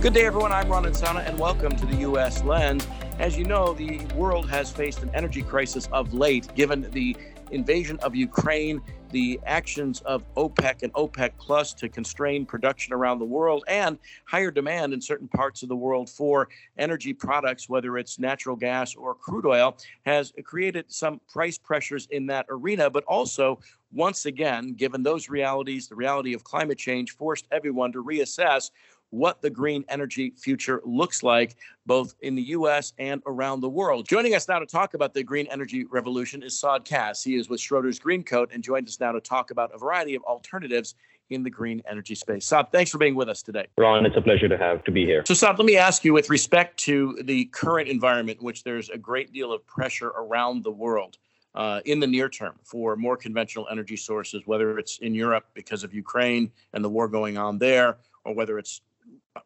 Good day, everyone. I'm Ron Insana, and welcome to the U.S. Lens. As you know, the world has faced an energy crisis of late, given the invasion of Ukraine, the actions of OPEC and OPEC Plus to constrain production around the world, and higher demand in certain parts of the world for energy products, whether it's natural gas or crude oil, has created some price pressures in that arena. But also, once again, given those realities, the reality of climate change forced everyone to reassess what the green energy future looks like, both in the US and around the world. Joining us now to talk about the green energy revolution is Saad Qais. He is with Schroders Greencoat and joins us now to talk about a variety of alternatives in the green energy space. Saad, thanks for being with us today. Ron, it's a pleasure to have to be here. So, Saad, let me ask you with respect to the current environment, in which there's a great deal of pressure around the world. Uh, in the near term, for more conventional energy sources, whether it's in Europe because of Ukraine and the war going on there, or whether it's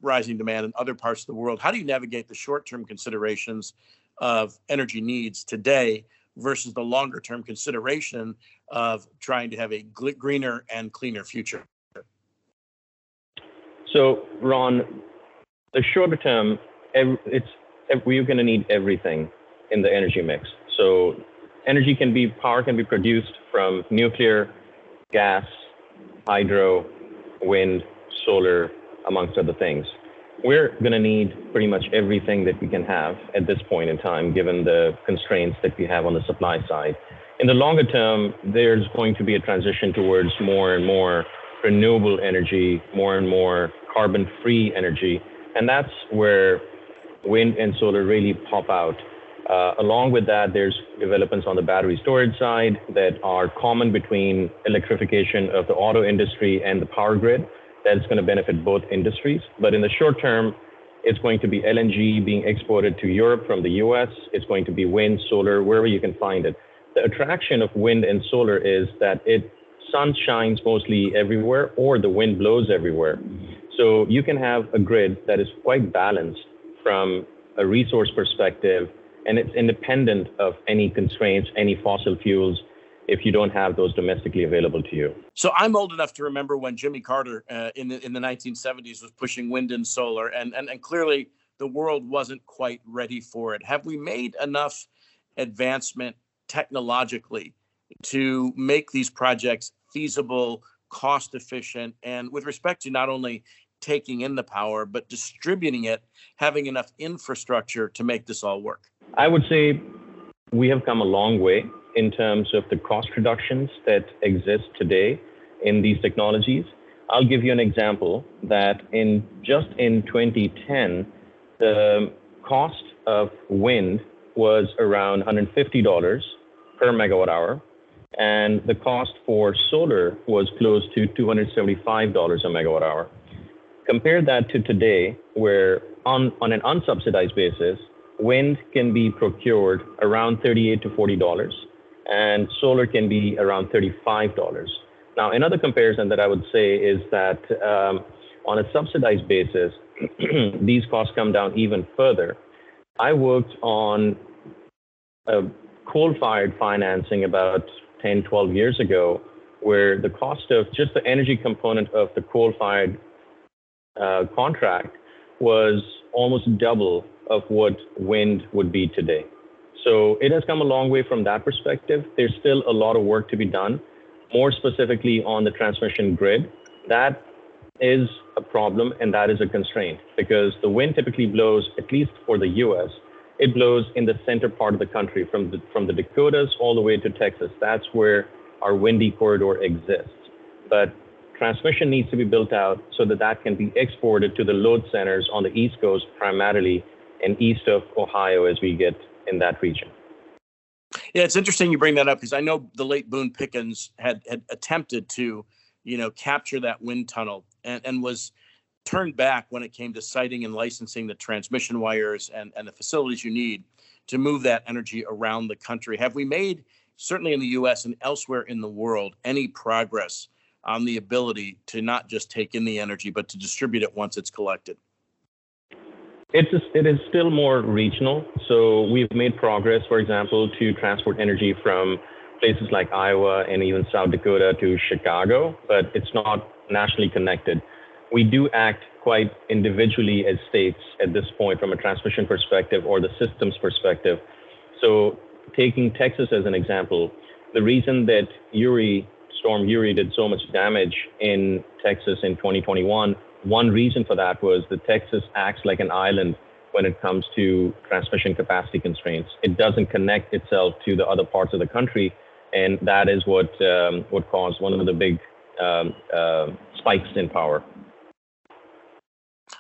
rising demand in other parts of the world. How do you navigate the short term considerations of energy needs today versus the longer term consideration of trying to have a greener and cleaner future? So, Ron, the shorter term, it's we're going to need everything in the energy mix. So, energy can be power can be produced from nuclear, gas, hydro, wind, solar, amongst other things. We're going to need pretty much everything that we can have at this point in time, given the constraints that we have on the supply side. In the longer term, there's going to be a transition towards more and more renewable energy, more and more carbon free energy. And that's where wind and solar really pop out. Uh, along with that, there's developments on the battery storage side that are common between electrification of the auto industry and the power grid that's going to benefit both industries. But in the short term, it's going to be LNG being exported to Europe from the US. It's going to be wind, solar, wherever you can find it. The attraction of wind and solar is that it sun shines mostly everywhere or the wind blows everywhere. So you can have a grid that is quite balanced from a resource perspective and it's independent of any constraints, any fossil fuels, if you don't have those domestically available to you. So I'm old enough to remember when Jimmy Carter uh, in the in the 1970s was pushing wind and solar, and and and clearly the world wasn't quite ready for it. Have we made enough advancement technologically to make these projects feasible, cost efficient, and with respect to not only taking in the power but distributing it, having enough infrastructure to make this all work? I would say we have come a long way in terms of the cost reductions that exist today in these technologies. I'll give you an example that in just in 2010, the cost of wind was around $150 per megawatt hour, and the cost for solar was close to $275 a megawatt hour. Compare that to today, where on, on an unsubsidized basis, wind can be procured around 38 to $40 and solar can be around $35. Now, another comparison that I would say is that um, on a subsidized basis, these costs come down even further. I worked on coal fired financing about 10, 12 years ago, where the cost of just the energy component of the coal fired uh, contract was almost double of what wind would be today. So it has come a long way from that perspective. There's still a lot of work to be done, more specifically on the transmission grid. That is a problem and that is a constraint because the wind typically blows, at least for the US, it blows in the center part of the country from the, from the Dakotas all the way to Texas. That's where our windy corridor exists. But transmission needs to be built out so that that can be exported to the load centers on the East Coast primarily and east of Ohio as we get in that region. Yeah, it's interesting you bring that up because I know the late Boone Pickens had had attempted to, you know, capture that wind tunnel and, and was turned back when it came to siting and licensing the transmission wires and, and the facilities you need to move that energy around the country. Have we made, certainly in the US and elsewhere in the world, any progress on the ability to not just take in the energy, but to distribute it once it's collected? It's it is still more regional. So we've made progress, for example, to transport energy from places like Iowa and even South Dakota to Chicago, but it's not nationally connected. we do act quite individually as states at this point from a transmission perspective or the systems perspective. So, taking Texas as an example, the reason that Uri, Storm Uri, did so much damage in Texas in 2021, one reason for that was that Texas acts like an island when it comes to transmission capacity constraints. It doesn't connect itself to the other parts of the country, and that is what um, what caused one of the big um, uh, spikes in power.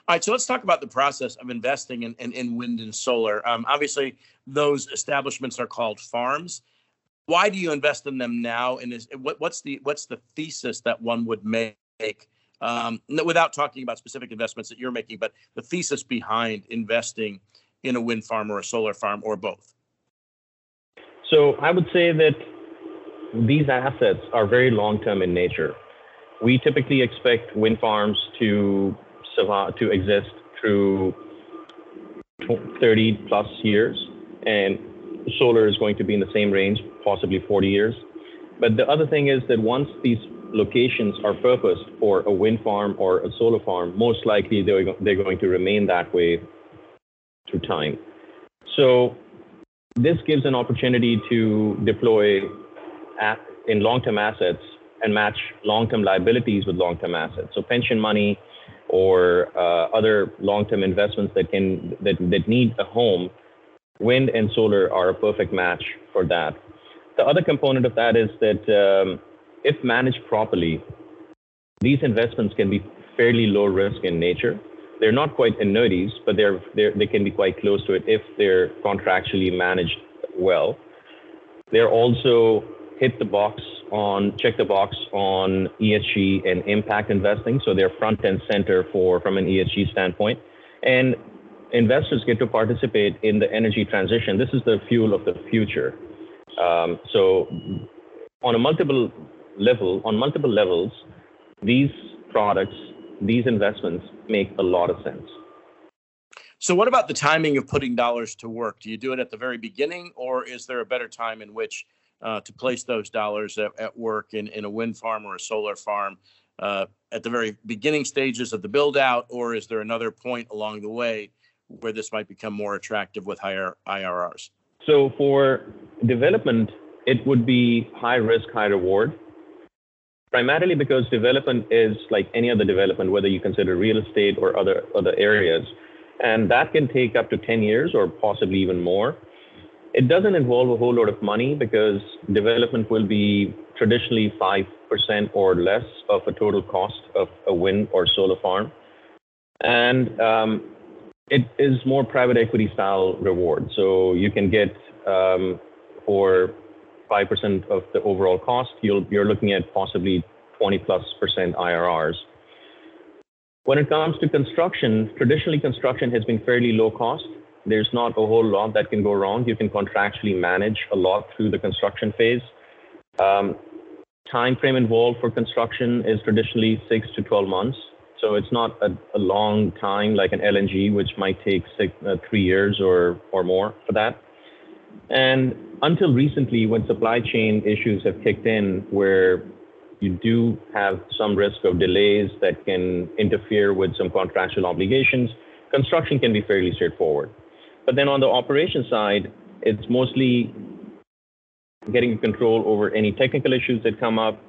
All right, so let's talk about the process of investing in, in, in wind and solar. Um, obviously, those establishments are called farms. Why do you invest in them now? And is what, what's the what's the thesis that one would make um, without talking about specific investments that you're making, but the thesis behind investing in a wind farm or a solar farm or both? So I would say that these assets are very long term in nature. We typically expect wind farms to survive, to exist through 30 plus years, and solar is going to be in the same range, possibly 40 years. But the other thing is that once these locations are purposed for a wind farm or a solar farm, most likely they're, they're going to remain that way through time. So this gives an opportunity to deploy at, in long-term assets and match long-term liabilities with long-term assets. So pension money, or uh, other long-term investments that can that, that need a home, wind and solar are a perfect match for that. The other component of that is that um, if managed properly, these investments can be fairly low risk in nature. They're not quite annuities, but they're, they're, they can be quite close to it if they're contractually managed well. They're also hit the box on check the box on ESG and impact investing. So they're front and center for from an ESG standpoint. And investors get to participate in the energy transition. This is the fuel of the future. Um, so on a multiple level, on multiple levels, these products, these investments make a lot of sense. So, what about the timing of putting dollars to work? Do you do it at the very beginning, or is there a better time in which uh, to place those dollars at, at, work in, in a wind farm or a solar farm uh, at the very beginning stages of the build out, or is there another point along the way where this might become more attractive with higher IRRs? So for development, it would be high risk, high reward. Primarily because development is like any other development, whether you consider real estate or other other areas, and that can take up to 10 years or possibly even more. It doesn't involve a whole lot of money because development will be traditionally 5% or less of a total cost of a wind or solar farm. And um, it is more private equity style reward. So you can get um, for 5% of the overall cost, you you're looking at possibly 20 plus percent IRRs. When it comes to construction, traditionally construction has been fairly low cost there's not a whole lot that can go wrong. You can contractually manage a lot through the construction phase. Um, time frame involved for construction is traditionally six to 12 months. So it's not a, a long time like an LNG, which might take six, uh, three years or, or more for that. And until recently, when supply chain issues have kicked in, where you do have some risk of delays that can interfere with some contractual obligations, construction can be fairly straightforward. But then on the operation side, it's mostly getting control over any technical issues that come up,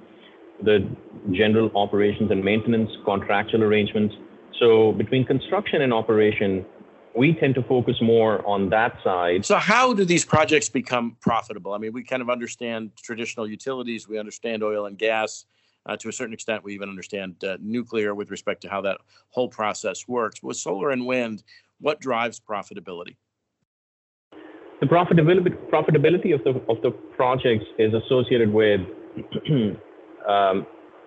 the general operations and maintenance, contractual arrangements. So between construction and operation, we tend to focus more on that side. So how do these projects become profitable? I mean, we kind of understand traditional utilities, we understand oil and gas. Uh, to a certain extent, we even understand uh, nuclear with respect to how that whole process works. With solar and wind, what drives profitability? The profitability profitability of the of the projects is associated with um,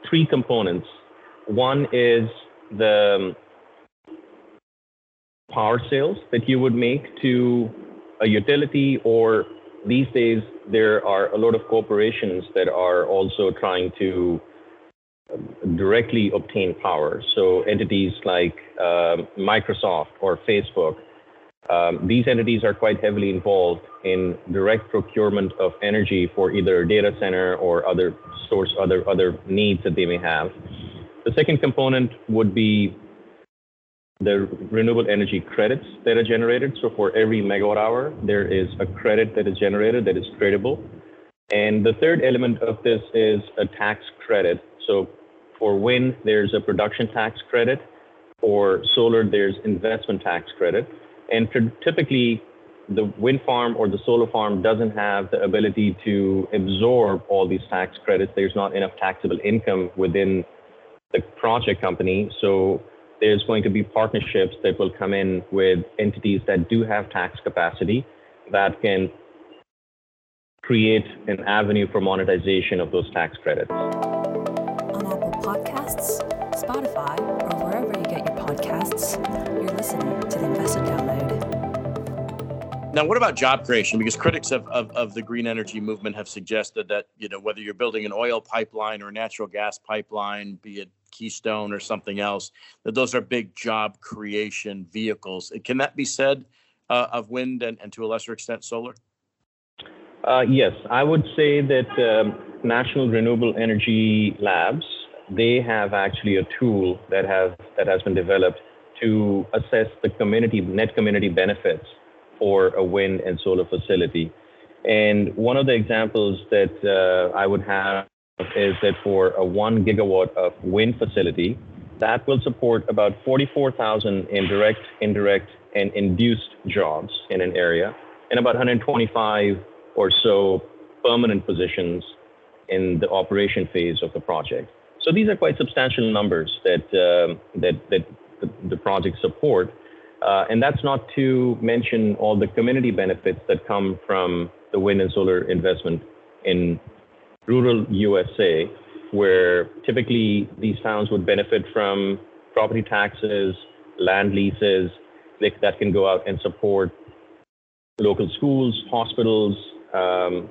three components. One is the power sales that you would make to a utility, or these days there are a lot of corporations that are also trying to directly obtain power. So entities like uh, Microsoft or Facebook um, these entities are quite heavily involved in direct procurement of energy for either data center or other source, other other needs that they may have. The second component would be the renewable energy credits that are generated. So for every megawatt hour, there is a credit that is generated that is tradable. And the third element of this is a tax credit. So for wind, there's a production tax credit. For solar, there's investment tax credit. And typically, the wind farm or the solar farm doesn't have the ability to absorb all these tax credits. There's not enough taxable income within the project company. So there's going to be partnerships that will come in with entities that do have tax capacity that can create an avenue for monetization of those tax credits. On Apple Podcasts, Spotify, or wherever you get your podcasts, you're listening to the Investor Download. Now, what about job creation? Because critics of, of, of, the green energy movement have suggested that, you know, whether you're building an oil pipeline or a natural gas pipeline, be it Keystone or something else, that those are big job creation vehicles. Can that be said uh, of wind and, and to a lesser extent solar? Uh, yes, I would say that um, National Renewable Energy Labs, they have actually a tool that has, that has been developed to assess the community net community benefits for a wind and solar facility. And one of the examples that uh, I would have is that for a one gigawatt of wind facility, that will support about 44,000 indirect, indirect, and induced jobs in an area, and about 125 or so permanent positions in the operation phase of the project. So these are quite substantial numbers that uh, that that the, the project support, uh, and that's not to mention all the community benefits that come from the wind and solar investment in rural USA, where typically these towns would benefit from property taxes, land leases that can go out and support local schools, hospitals, um,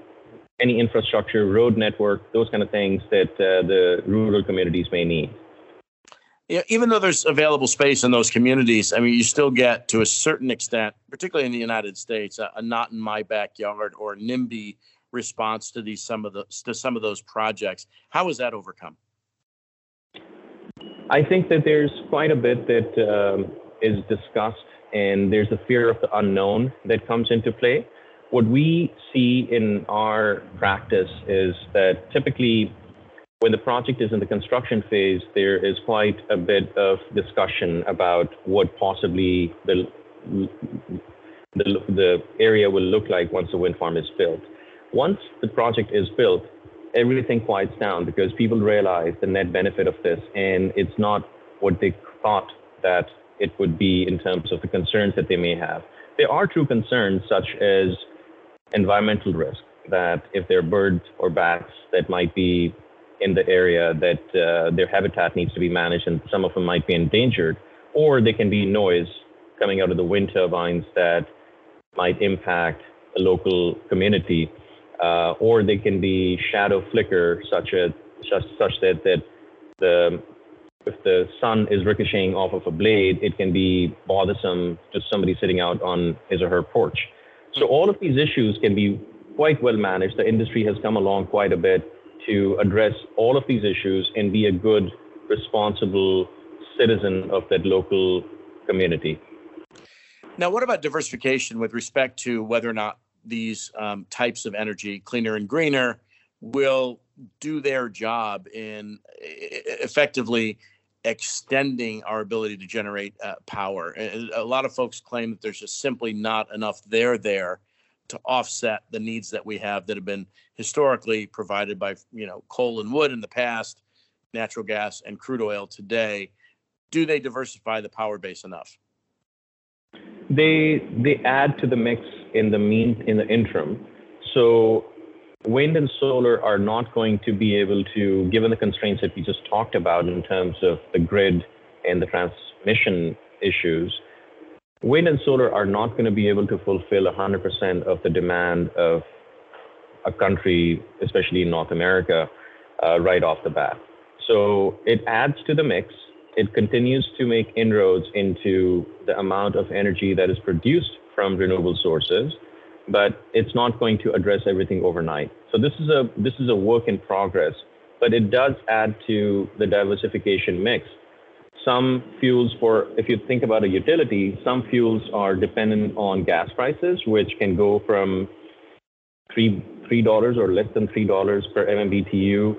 any infrastructure, road network, those kind of things that uh, the rural communities may need. Yeah, even though there's available space in those communities, I mean, you still get to a certain extent, particularly in the United States, a, a not in my backyard or NIMBY response to these some of the to some of those projects. How is that overcome? I think that there's quite a bit that um, is discussed, and there's a fear of the unknown that comes into play. What we see in our practice is that typically when the project is in the construction phase, there is quite a bit of discussion about what possibly the, the, the area will look like once the wind farm is built. Once the project is built, everything quiets down because people realize the net benefit of this, and it's not what they thought that it would be in terms of the concerns that they may have. There are true concerns such as environmental risk, that if there are birds or bats that might be in the area that uh, their habitat needs to be managed and some of them might be endangered, or there can be noise coming out of the wind turbines that might impact a local community, uh, or they can be shadow flicker such as such, such that that the if the sun is ricocheting off of a blade, it can be bothersome to somebody sitting out on his or her porch. So all of these issues can be quite well managed. The industry has come along quite a bit to address all of these issues and be a good, responsible citizen of that local community. Now, what about diversification with respect to whether or not these um, types of energy, cleaner and greener, will do their job in effectively extending our ability to generate uh, power? A lot of folks claim that there's just simply not enough there there to offset the needs that we have that have been historically provided by you know coal and wood in the past, natural gas and crude oil today. Do they diversify the power base enough? They they add to the mix in the mean in the interim. So wind and solar are not going to be able to, given the constraints that we just talked about in terms of the grid and the transmission issues, wind and solar are not going to be able to fulfill 100% of the demand of a country, especially in North America, uh, right off the bat. So it adds to the mix. It continues to make inroads into the amount of energy that is produced from renewable sources, but it's not going to address everything overnight. So this is a this is a work in progress but it does add to the diversification mix. Some fuels for, if you think about a utility, some fuels are dependent on gas prices, which can go from three three dollars or less than three dollars per MMBTU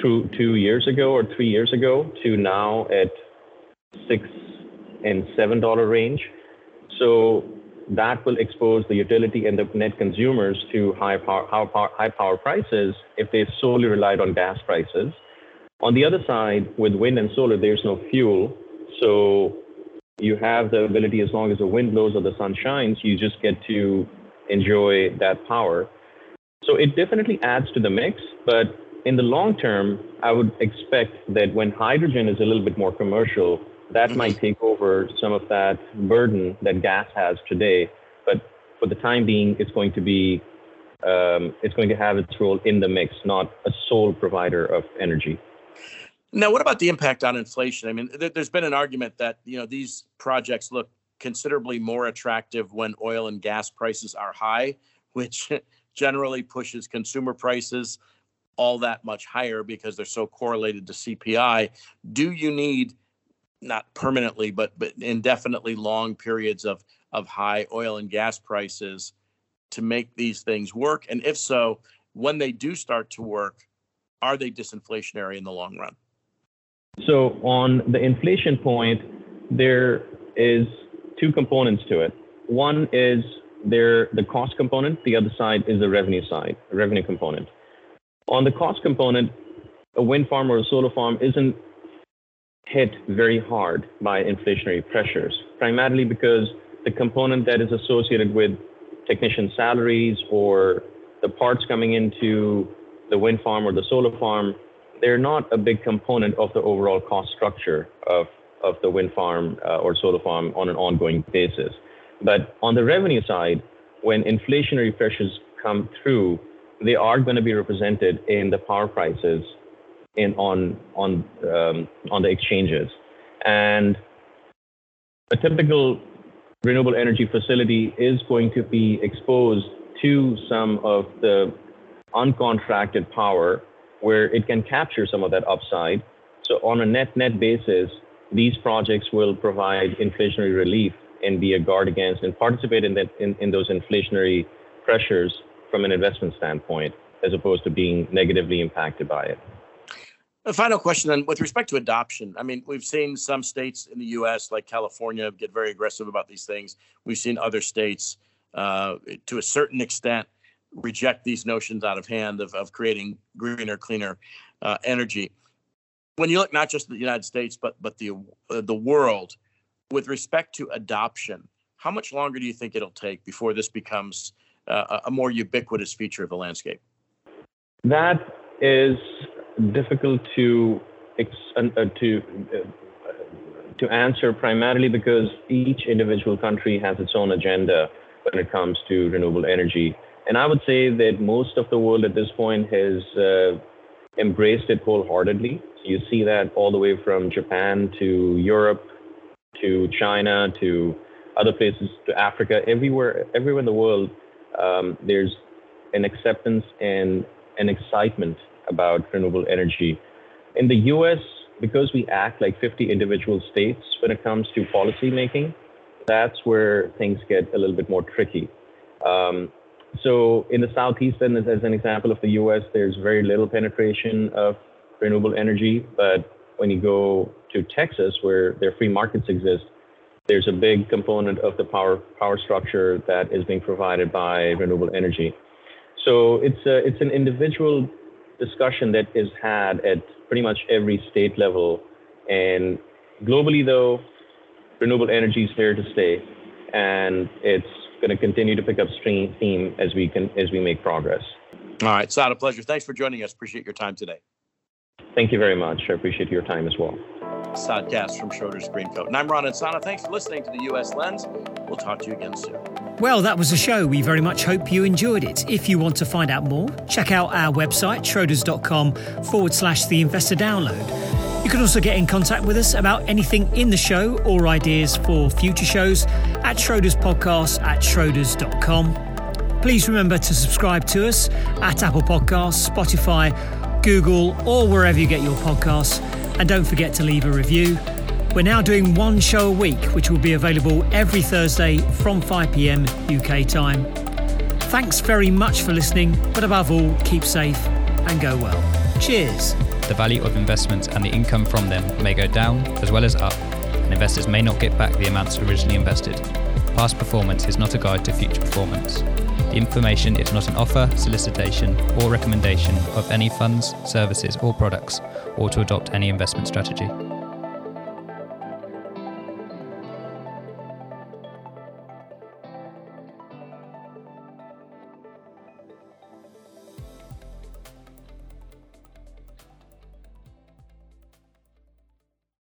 through two years ago or three years ago to now at six and seven dollar range. So that will expose the utility and the net consumers to high power, high power, high power prices if they solely relied on gas prices. On the other side, with wind and solar, there's no fuel. So you have the ability, as long as the wind blows or the sun shines, you just get to enjoy that power. So it definitely adds to the mix, but in the long term, I would expect that when hydrogen is a little bit more commercial, that mm-hmm. might take over some of that burden that gas has today. But for the time being, it's going to be um, it's going to have its role in the mix, not a sole provider of energy. Now, what about the impact on inflation? I mean, th- there's been an argument that you know these projects look considerably more attractive when oil and gas prices are high, which generally pushes consumer prices all that much higher because they're so correlated to CPI. Do you need not permanently but but indefinitely long periods of of high oil and gas prices to make these things work? And if so, when they do start to work, are they disinflationary in the long run? So on the inflation point, there is two components to it. One is there the cost component, the other side is the revenue side, revenue component. On the cost component, a wind farm or a solar farm isn't hit very hard by inflationary pressures, primarily because the component that is associated with technician salaries or the parts coming into the wind farm or the solar farm, they're not a big component of the overall cost structure of, of the wind farm uh, or solar farm on an ongoing basis. But on the revenue side, when inflationary pressures come through, they are going to be represented in the power prices in on on um, on the exchanges, and a typical renewable energy facility is going to be exposed to some of the uncontracted power where it can capture some of that upside. So on a net net basis, these projects will provide inflationary relief and be a guard against and participate in that in, in those inflationary pressures from an investment standpoint, as opposed to being negatively impacted by it. A final question then, with respect to adoption. I mean, we've seen some states in the U.S., like California, get very aggressive about these things. We've seen other states, uh, to a certain extent, reject these notions out of hand of, of creating greener, cleaner uh, energy. When you look not just at the United States, but but the uh, the world, with respect to adoption, how much longer do you think it'll take before this becomes uh, a more ubiquitous feature of the landscape? That is difficult to uh, to uh, to answer primarily because each individual country has its own agenda when it comes to renewable energy. And I would say that most of the world at this point has uh, embraced it wholeheartedly. You see that all the way from Japan to Europe to China to other places to Africa, everywhere, everywhere in the world, um, there's an acceptance and an excitement about renewable energy. In the US, because we act like 50 individual states when it comes to policy making, that's where things get a little bit more tricky. Um, so in the southeast, as an example of the US, there's very little penetration of renewable energy. But when you go to Texas, where their free markets exist, there's a big component of the power power structure that is being provided by renewable energy. So it's a, it's an individual discussion that is had at pretty much every state level. And globally, though, renewable energy is here to stay, and it's going to continue to pick up steam as we can as we make progress. All right, Saad, a pleasure. Thanks for joining us. Appreciate your time today. Thank you very much. I appreciate your time as well. Qais from Schroders Greencoat. And I'm Ron Insana. Thanks for listening to the US Lens. We'll talk to you again soon. Well, that was the show. We very much hope you enjoyed it. If you want to find out more, check out our website, schroders.com forward slash the investor download. You can also get in contact with us about anything in the show or ideas for future shows at Schroders Podcast at schroders.com. Please remember to subscribe to us at Apple Podcasts, Spotify, Google, or wherever you get your podcasts. And don't forget to leave a review. We're now doing one show a week, which will be available every Thursday from 5 pm UK time. Thanks very much for listening, but above all, keep safe and go well. Cheers. The value of investments and the income from them may go down as well as up, and investors may not get back the amounts originally invested. Past performance is not a guide to future performance. The information is not an offer, solicitation, or recommendation of any funds, services, or products, or to adopt any investment strategy.